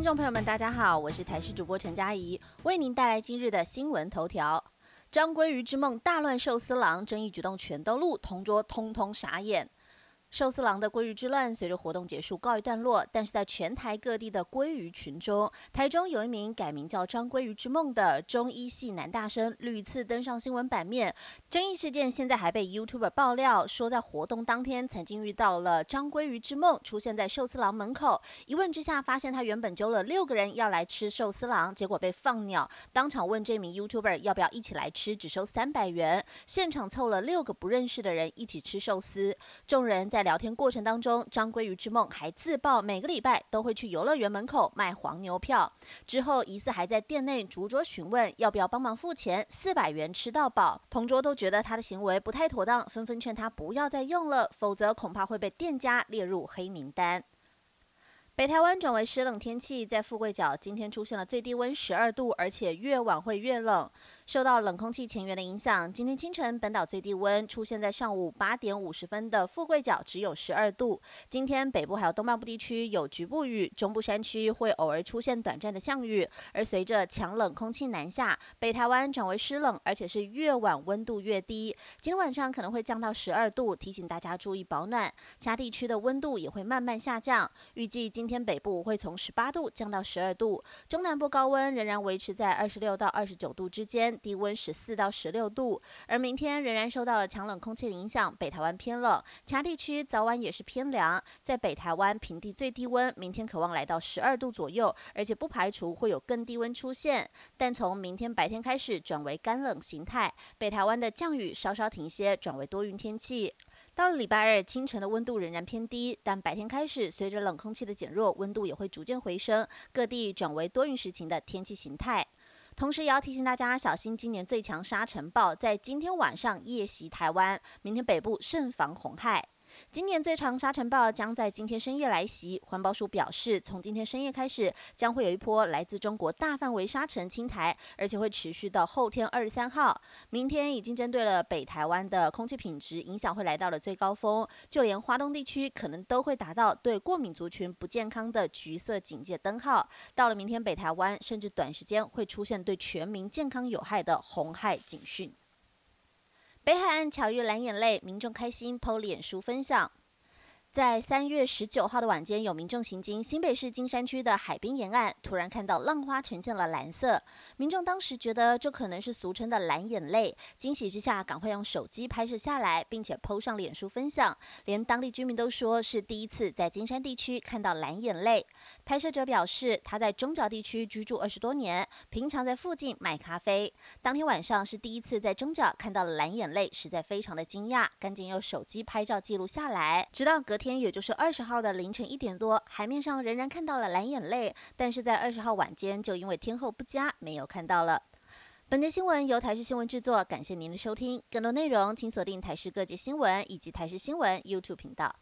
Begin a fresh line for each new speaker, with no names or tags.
听众朋友们，大家好，我是台视主播陈佳怡，为您带来今日的新闻头条。张鲑鱼之梦大乱寿司郎，争议举动全都录，同桌通通傻眼。寿司郎的鲑鱼之乱随着活动结束告一段落，但是在全台各地的鲑鱼群中，台中有一名改名叫张鲑鱼之梦的中医系男大生屡次登上新闻版面。争议事件现在还被 YouTuber 爆料，说在活动当天曾经遇到了张鲑鱼之梦出现在寿司郎门口，一问之下发现他原本揪了六个人要来吃寿司郎，结果被放鸟，当场问这名 YouTuber 要不要一起来吃，只收三百元，现场凑了六个不认识的人一起吃寿司，众人在。在聊天过程当中，张鲑鱼之梦还自曝每个礼拜都会去游乐园门口卖黄牛票。之后疑似还在店内逐桌询问要不要帮忙付钱，四百元吃到饱。同桌都觉得他的行为不太妥当，纷纷劝他不要再用了，否则恐怕会被店家列入黑名单。北台湾转为湿冷天气，在富贵角今天出现了最低温十二度，而且越晚会越冷。受到冷空气前缘的影响，今天清晨本岛最低温出现在上午八点五十分的富贵角只有十二度。今天北部还有东半部地区有局部雨，中部山区会偶尔出现短暂的降雨。而随着强冷空气南下，北台湾转为湿冷，而且是越晚温度越低。今天晚上可能会降到十二度，提醒大家注意保暖。其他地区的温度也会慢慢下降，预计今天北部会从十八度降到十二度，中南部高温仍然维持在二十六到二十九度之间，低温十四到十六度。而明天仍然受到了强冷空气的影响，北台湾偏冷，其他地区早晚也是偏凉。在北台湾平地最低温，明天可望来到十二度左右，而且不排除会有更低温出现。但从明天白天开始转为干冷形态，北台湾的降雨稍稍停歇，转为多云天气。到了礼拜二清晨的温度仍然偏低，但白天开始随着冷空气的减弱，温度也会逐渐回升，各地转为多云时晴的天气形态。同时也要提醒大家小心今年最强沙尘暴在今天晚上夜袭台湾，明天北部慎防洪害。今年最长沙尘暴将在今天深夜来袭。环保署表示，从今天深夜开始，将会有一波来自中国大范围沙尘侵台，而且会持续到后天二十三号。明天已经针对了北台湾的空气品质影响会来到了最高峰，就连华东地区可能都会达到对过敏族群不健康的橘色警戒灯号。到了明天，北台湾甚至短时间会出现对全民健康有害的红害警讯。北海岸巧遇蓝眼泪，民众开心 PO 脸书分享。在三月十九号的晚间，有民众行经新北市金山区的海滨沿岸，突然看到浪花呈现了蓝色。民众当时觉得这可能是俗称的蓝眼泪，惊喜之下赶快用手机拍摄下来，并且 PO 上脸书分享。连当地居民都说是第一次在金山地区看到蓝眼泪。拍摄者表示，他在中角地区居住二十多年，平常在附近卖咖啡。当天晚上是第一次在中角看到了蓝眼泪，实在非常的惊讶，赶紧用手机拍照记录下来。直到隔天，也就是二十号的凌晨一点多，海面上仍然看到了蓝眼泪，但是在二十号晚间就因为天候不佳，没有看到了。本节新闻由台视新闻制作，感谢您的收听。更多内容请锁定台视各界新闻以及台视新闻 YouTube 频道。